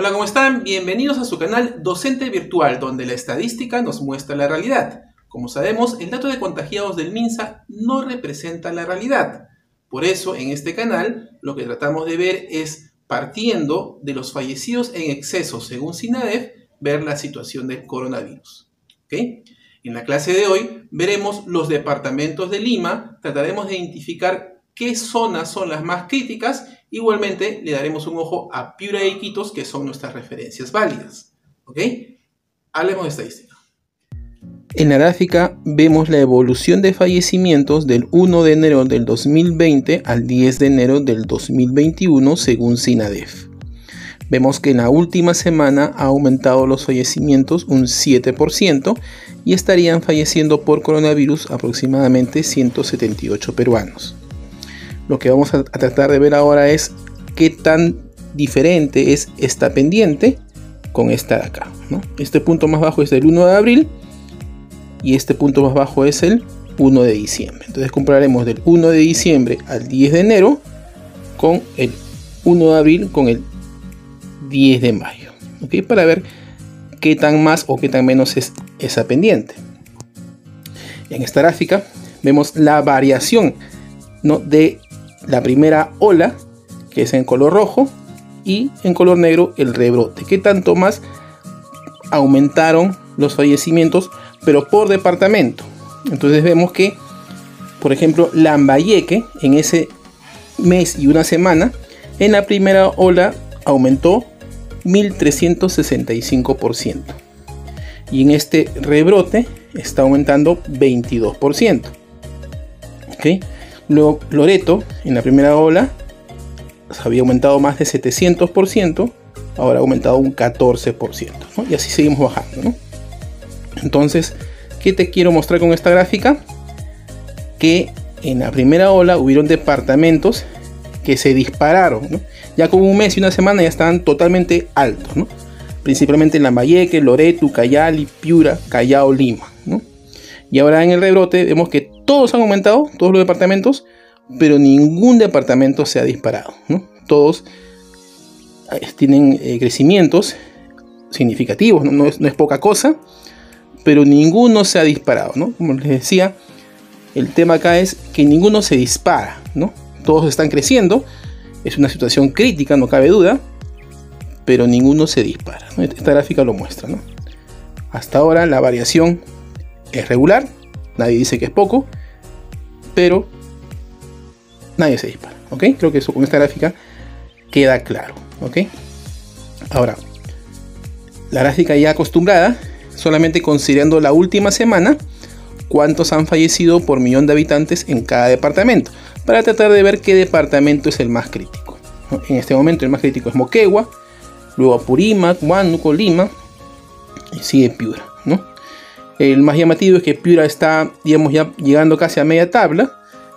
Hola, ¿cómo están? Bienvenidos a su canal Docente Virtual, donde la estadística nos muestra la realidad. Como sabemos, el dato de contagiados del MINSA no representa la realidad. Por eso, en este canal, lo que tratamos de ver es, partiendo de los fallecidos en exceso según SINADEF, ver la situación del coronavirus. En la clase de hoy veremos los departamentos de Lima, trataremos de identificar qué zonas son las más críticas Igualmente le daremos un ojo a Piura y Iquitos, que son nuestras referencias válidas. ¿Ok? Hablemos de estadística. En la gráfica vemos la evolución de fallecimientos del 1 de enero del 2020 al 10 de enero del 2021 según SINADEF. Vemos que en la última semana ha aumentado los fallecimientos un 7% y estarían falleciendo por coronavirus aproximadamente 178 peruanos. Lo que vamos a, tratar de ver ahora es qué tan diferente es esta pendiente con esta de acá. Este punto más bajo es el 1 de abril y este punto más bajo es el 1 de diciembre. Entonces compararemos del 1 de diciembre al 10 de enero con el 1 de abril con el 10 de mayo. Para ver qué tan más o qué tan menos es esa pendiente. En esta gráfica vemos la variación ¿no? de la primera ola, que es en color rojo, y en color negro el rebrote. ¿Qué tanto más aumentaron los fallecimientos, pero por departamento? Entonces vemos que, por ejemplo, Lambayeque en ese mes y una semana, en la primera ola aumentó 1365%. Y en este rebrote está aumentando 22%. ¿Ok? Loreto, en la primera ola, había aumentado más de 700%, ahora ha aumentado un 14%, y así seguimos bajando. Entonces, ¿qué te quiero mostrar con esta gráfica? Que en la primera ola hubieron departamentos que se dispararon, ya con un mes y una semana ya estaban totalmente altos, principalmente en Lambayeque, Loreto, Cayali, Piura, Callao, Lima. Y ahora en el rebrote vemos que todos han aumentado, todos los departamentos, pero ningún departamento se ha disparado. Todos eh, tienen eh, crecimientos significativos, ¿no? es, poca cosa, pero ninguno se ha disparado. Como les decía, el tema acá es que ninguno se dispara. Todos están creciendo, es una situación crítica, no cabe duda, pero ninguno se dispara. Esta gráfica lo muestra. Hasta ahora la variación es regular, nadie dice que es poco, pero nadie se dispara, ¿ok? Creo que eso con esta gráfica queda claro, ¿ok? Ahora, la gráfica ya acostumbrada, solamente considerando la última semana, cuántos han fallecido por millón de habitantes en cada departamento, para tratar de ver qué departamento es el más crítico. En este momento el más crítico es Moquegua, luego Apurímac, Huánuco, Lima, y sigue Piura, ¿no? El más llamativo es que Piura está, digamos, ya llegando casi a media tabla,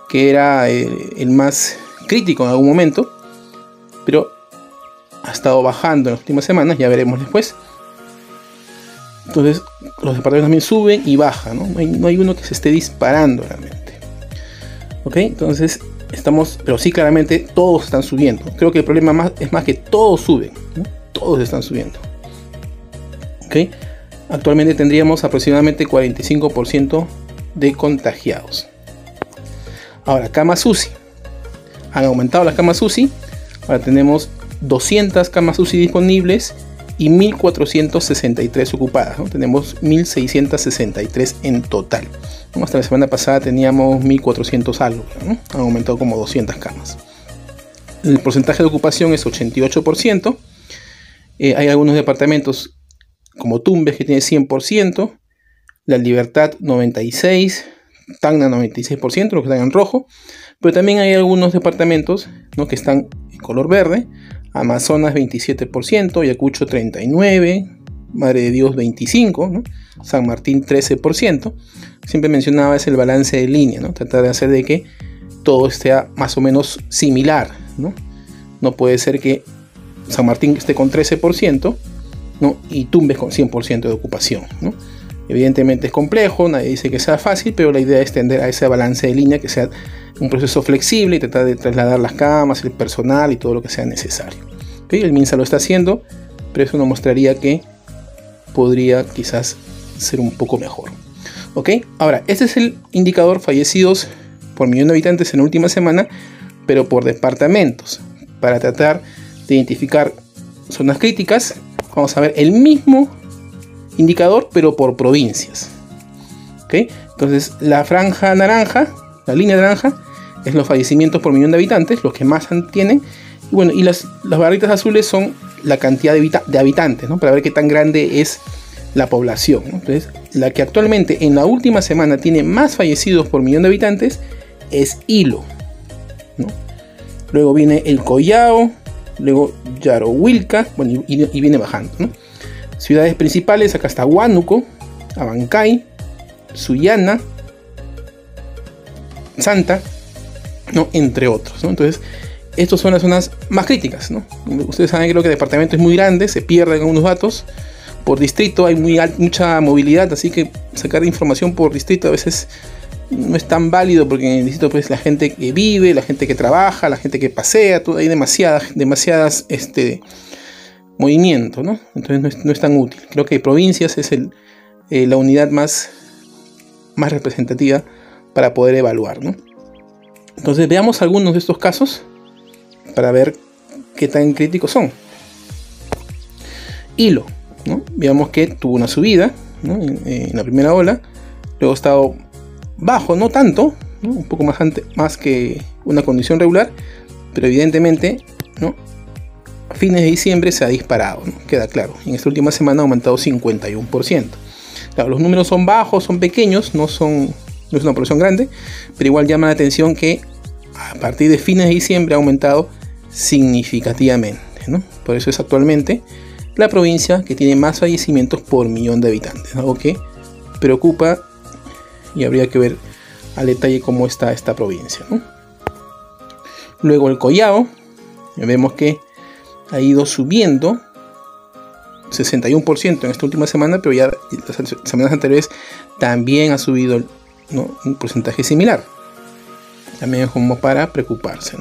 que era eh, el más crítico en algún momento, pero ha estado bajando en las últimas semanas, ya veremos después. Entonces, los departamentos también suben y bajan, ¿no? Hay, uno que se esté disparando realmente. Ok, entonces estamos, pero sí claramente todos están subiendo. Creo que el problema es más que todos suben, todos están subiendo. Ok, actualmente tendríamos aproximadamente 45% de contagiados. Ahora, camas UCI. Han aumentado las camas UCI. Ahora tenemos 200 camas UCI disponibles y 1463 ocupadas. Tenemos 1663 en total. Hasta la semana pasada teníamos 1400 algo. Han aumentado como 200 camas. El porcentaje de ocupación es 88%. Eh, hay algunos departamentos como Tumbes que tiene 100%, La Libertad 96%, Tacna 96%, los que están en rojo, pero también hay algunos departamentos ¿no? que están en color verde, Amazonas 27%, Ayacucho 39%, Madre de Dios 25%, San Martín 13%. Siempre mencionaba es el balance de línea, ¿no? tratar de hacer de que todo esté más o menos similar. No, no puede ser que San Martín esté con 13%, y Tumbes con 100% de ocupación. Evidentemente es complejo, nadie dice que sea fácil, pero la idea es tender a ese balance de línea que sea un proceso flexible y tratar de trasladar las camas, el personal y todo lo que sea necesario. El MINSA lo está haciendo pero eso nos mostraría que podría quizás ser un poco mejor. ¿Ok? Ahora, este es el indicador fallecidos por millón de habitantes en la última semana, pero por departamentos. Para tratar de identificar zonas críticas, vamos a ver el mismo indicador, pero por provincias. ¿Ok? Entonces, la franja naranja, la línea naranja, es los fallecimientos por millón de habitantes, los que más tienen. Y bueno, y las, las barritas azules son la cantidad de, de habitantes, ¿no? Para ver qué tan grande es la población. Entonces, la que actualmente en la última semana tiene más fallecidos por millón de habitantes es Hilo. Luego viene el Collao, luego Yarohuilca, bueno, y, viene bajando. Ciudades principales, acá está Huánuco, Abancay, Sullana, Santa, ¿no? entre otros. Entonces, estas son las zonas más críticas. Ustedes saben que que el departamento es muy grande, se pierden algunos datos por distrito hay muy mucha movilidad, así que sacar información por distrito a veces no es tan válido porque en el distrito pues la gente que vive, la gente que trabaja, la gente que pasea, todo, hay demasiadas, demasiadas este movimiento, ¿no? Entonces no es, tan útil. Creo que provincias es el, eh, la unidad más, más representativa para poder evaluar, ¿no? Entonces veamos algunos de estos casos para ver qué tan críticos son. Hilo. Veamos que tuvo una subida en, la primera ola, luego ha estado bajo, no tanto, un poco más, que una condición regular, pero evidentemente ¿no? a fines de diciembre se ha disparado, queda claro. En esta última semana ha aumentado 51%. los números son bajos, son pequeños, no, son, no es una población grande, pero igual llama la atención que a partir de fines de diciembre ha aumentado significativamente. Por eso es actualmente la provincia que tiene más fallecimientos por millón de habitantes, algo que preocupa y habría que ver al detalle cómo está esta provincia. Luego el Collao, vemos que ha ido subiendo 61% en esta última semana, pero ya las semanas anteriores también ha subido un porcentaje similar. También es como para preocuparse.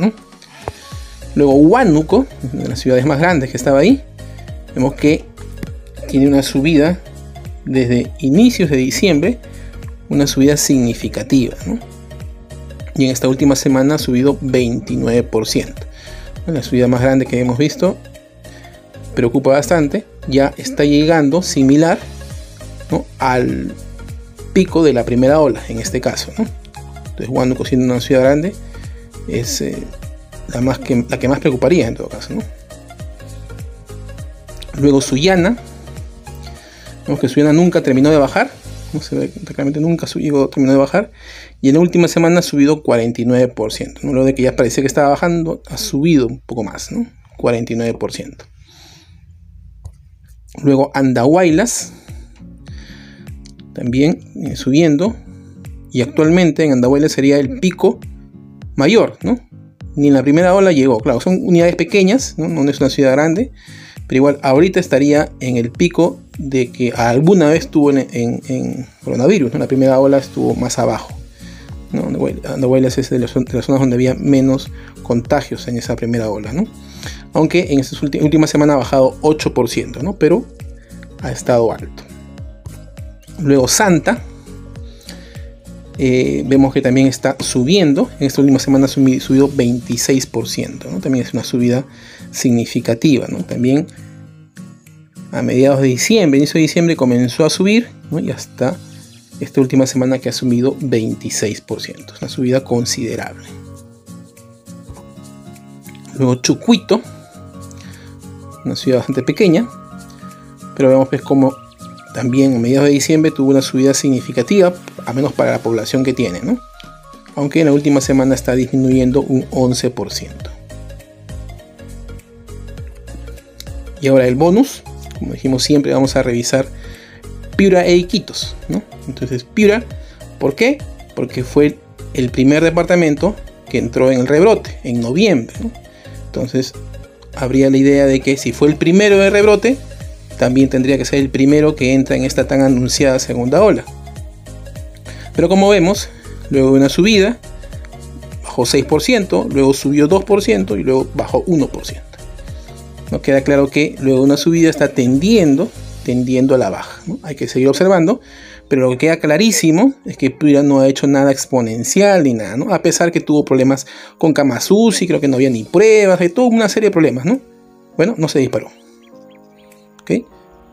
Luego Huánuco, una de las ciudades más grandes que estaba ahí, vemos que tiene una subida desde inicios de diciembre, una subida significativa. Y en esta última semana ha subido 29%. La subida más grande que hemos visto preocupa bastante. Ya está llegando similar al pico de la primera ola, en este caso. Entonces, cuando siendo una ciudad grande, es eh, la, más que, la que más preocuparía en todo caso. Luego Suyana. Vemos que Suyana nunca terminó de bajar. No se ve, realmente nunca llegó, terminó de bajar. Y en la última semana ha subido 49%. Luego de que ya parecía que estaba bajando, ha subido un poco más, ¿no? 49%. Luego Andahuaylas. También eh, subiendo. Y actualmente en Andahuaylas sería el pico mayor, ¿no? Ni en la primera ola llegó. Claro, son unidades pequeñas, ¿no? no es una ciudad grande pero igual ahorita estaría en el pico de que alguna vez estuvo en, coronavirus, la primera ola estuvo más abajo. ¿no? es de las, zonas donde había menos contagios en esa primera ola, aunque en esta última semana ha bajado 8%, ¿no? pero ha estado alto. Luego Santa, eh, vemos que también está subiendo. En esta última semana ha subido 26%. También es una subida significativa. También a mediados de diciembre, inicio de diciembre, comenzó a subir y hasta esta última semana que ha subido 26%. Es una subida considerable. Luego Chucuito, una ciudad bastante pequeña, pero vemos pues como también a mediados de diciembre tuvo una subida significativa, a menos para la población que tiene, ¿no? aunque en la última semana está disminuyendo un 11%. Y ahora el bonus, como dijimos siempre, vamos a revisar Piura e Iquitos. ¿no? Entonces, Piura, ¿por qué? Porque fue el primer departamento que entró en el rebrote en noviembre. Entonces, habría la idea de que si fue el primero de rebrote, también tendría que ser el primero que entra en esta tan anunciada segunda ola. Pero como vemos, luego de una subida, bajó 6%, luego subió 2% y luego bajó 1%. ¿No? Queda claro que luego de una subida está tendiendo, tendiendo a la baja. Hay que seguir observando, pero lo que queda clarísimo es que Piura no ha hecho nada exponencial ni nada, ¿no? A pesar que tuvo problemas con Kamasusi, creo que no había ni pruebas, hay toda una serie de problemas, ¿no? Bueno, no se disparó. ¿Ok?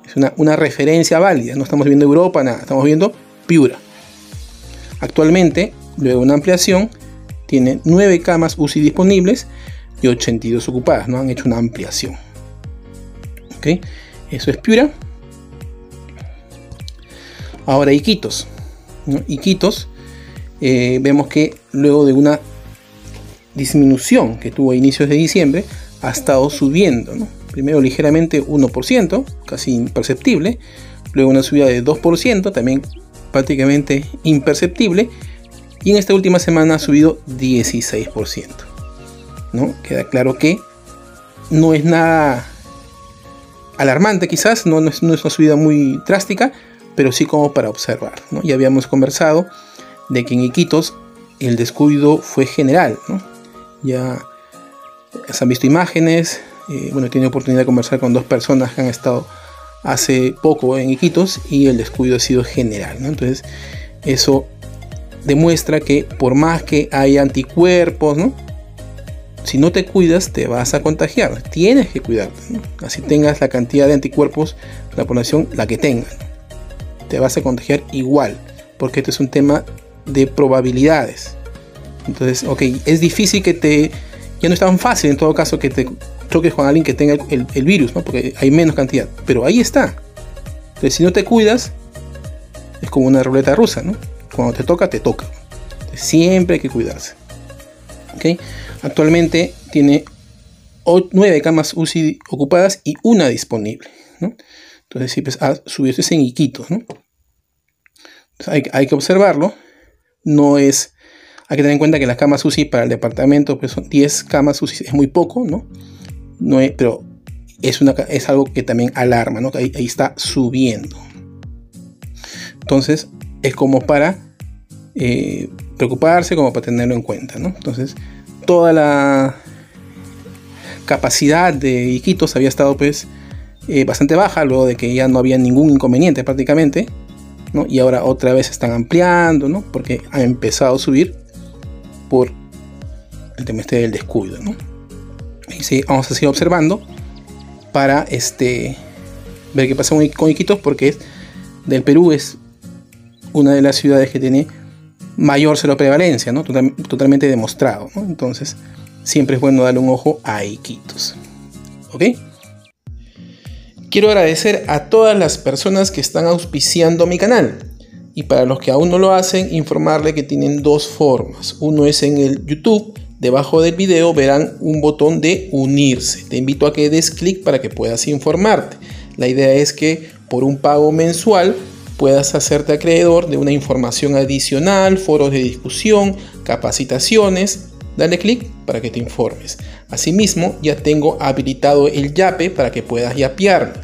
Es una, una referencia válida, no estamos viendo Europa, nada, estamos viendo Piura. Actualmente, luego de una ampliación, tiene 9 camas UCI disponibles y 82 ocupadas, ¿no? Han hecho una ampliación. ¿Ok? Eso es Piura. Ahora Iquitos. ¿no? Iquitos, eh, vemos que luego de una disminución que tuvo a inicios de diciembre, ha estado subiendo. Primero ligeramente 1%, casi imperceptible. Luego una subida de 2%, también prácticamente imperceptible. Y en esta última semana ha subido 16%. ¿no? Queda claro que no es nada alarmante quizás, no, es, una subida muy drástica, pero sí como para observar. ¿no? Ya habíamos conversado de que en Iquitos el descuido fue general. Ya se han visto imágenes, eh, bueno, he tenido oportunidad de conversar con dos personas que han estado hace poco en Iquitos y el descuido ha sido general. Entonces, eso demuestra que por más que haya anticuerpos, ¿no? Si no te cuidas te vas a contagiar. Tienes que cuidarte. Así tengas la cantidad de anticuerpos, la población, la que tenga. Te vas a contagiar igual. Porque esto es un tema de probabilidades. Entonces, ok, es difícil que te... Ya no es tan fácil en todo caso que te choques con alguien que tenga el, virus, ¿no? porque hay menos cantidad. Pero ahí está. Entonces, si no te cuidas, es como una ruleta rusa, ¿no? Cuando te toca, te toca. siempre hay que cuidarse. Actualmente tiene 9 camas UCI ocupadas y una disponible. Entonces, si pues, ha subido Iquitos. ¿no? hay, que observarlo. No es. Hay que tener en cuenta que las camas UCI para el departamento pues, son 10 camas UCI, es muy poco, ¿no? es, pero es, es algo que también alarma, ¿no? Ahí, ahí está subiendo. Entonces, es como para eh, preocuparse, como para tenerlo en cuenta, ¿no? Entonces, toda la capacidad de Iquitos había estado pues eh, bastante baja, luego de que ya no había ningún inconveniente prácticamente, ¿no? y ahora otra vez están ampliando, ¿no? porque ha empezado a subir por el tema este del descuido. ¿no? Y sí, vamos a seguir observando para este, ver qué pasa con Iquitos, porque es, del Perú es una de las ciudades que tiene mayor prevalencia, ¿no? totalmente demostrado. Entonces, siempre es bueno darle un ojo a Iquitos. ¿Ok? Quiero agradecer a todas las personas que están auspiciando mi canal. Y para los que aún no lo hacen, informarle que tienen dos formas. Uno es en el YouTube. Debajo del video verán un botón de unirse. Te invito a que des clic para que puedas informarte. La idea es que por un pago mensual puedas hacerte acreedor de una información adicional, foros de discusión, capacitaciones. Dale clic para que te informes. Asimismo, ya tengo habilitado el YAPE para que puedas yapearme.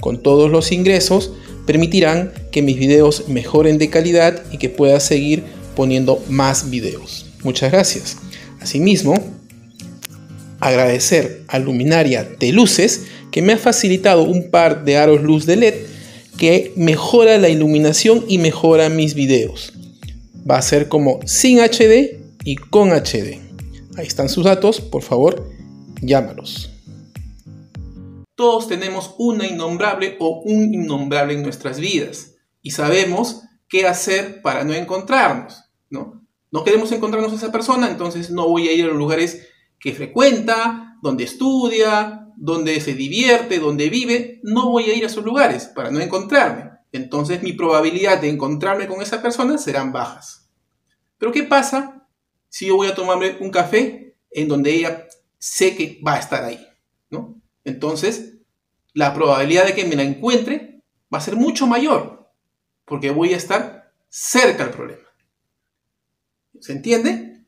Con todos los ingresos, permitirán que mis videos mejoren de calidad y que puedas seguir poniendo más videos. Muchas gracias. Asimismo, agradecer a Luminaria de Luces que me ha facilitado un par de aros luz de LED que mejora la iluminación y mejora mis videos. Va a ser como sin HD y con HD. Ahí están sus datos, por favor, llámalos. Todos tenemos una innombrable o un innombrable en nuestras vidas y sabemos qué hacer para no encontrarnos, ¿no? No queremos encontrarnos a esa persona, entonces no voy a ir a los lugares que frecuenta, donde estudia, donde se divierte, donde vive, no voy a ir a esos lugares para no encontrarme. Entonces mi probabilidad de encontrarme con esa persona serán bajas. Pero ¿qué pasa si yo voy a tomarme un café en donde ella sé que va a estar ahí? ¿no? Entonces, la probabilidad de que me la encuentre va a ser mucho mayor, porque voy a estar cerca del problema. ¿Se entiende?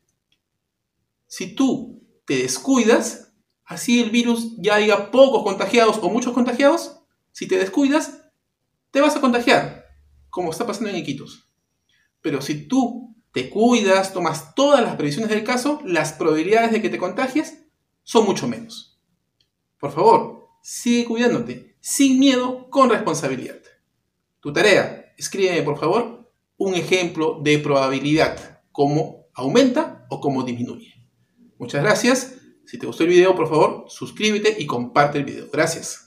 Si tú te descuidas, así el virus ya haya pocos contagiados o muchos contagiados, si te descuidas, te vas a contagiar, como está pasando en Iquitos. Pero si tú te cuidas, tomas todas las previsiones del caso, las probabilidades de que te contagies son mucho menos. Por favor, sigue cuidándote, sin miedo, con responsabilidad. Tu tarea, escríbeme por favor un ejemplo de probabilidad, cómo aumenta o cómo disminuye. Muchas gracias. Si te gustó el video, por favor, suscríbete y comparte el video. Gracias.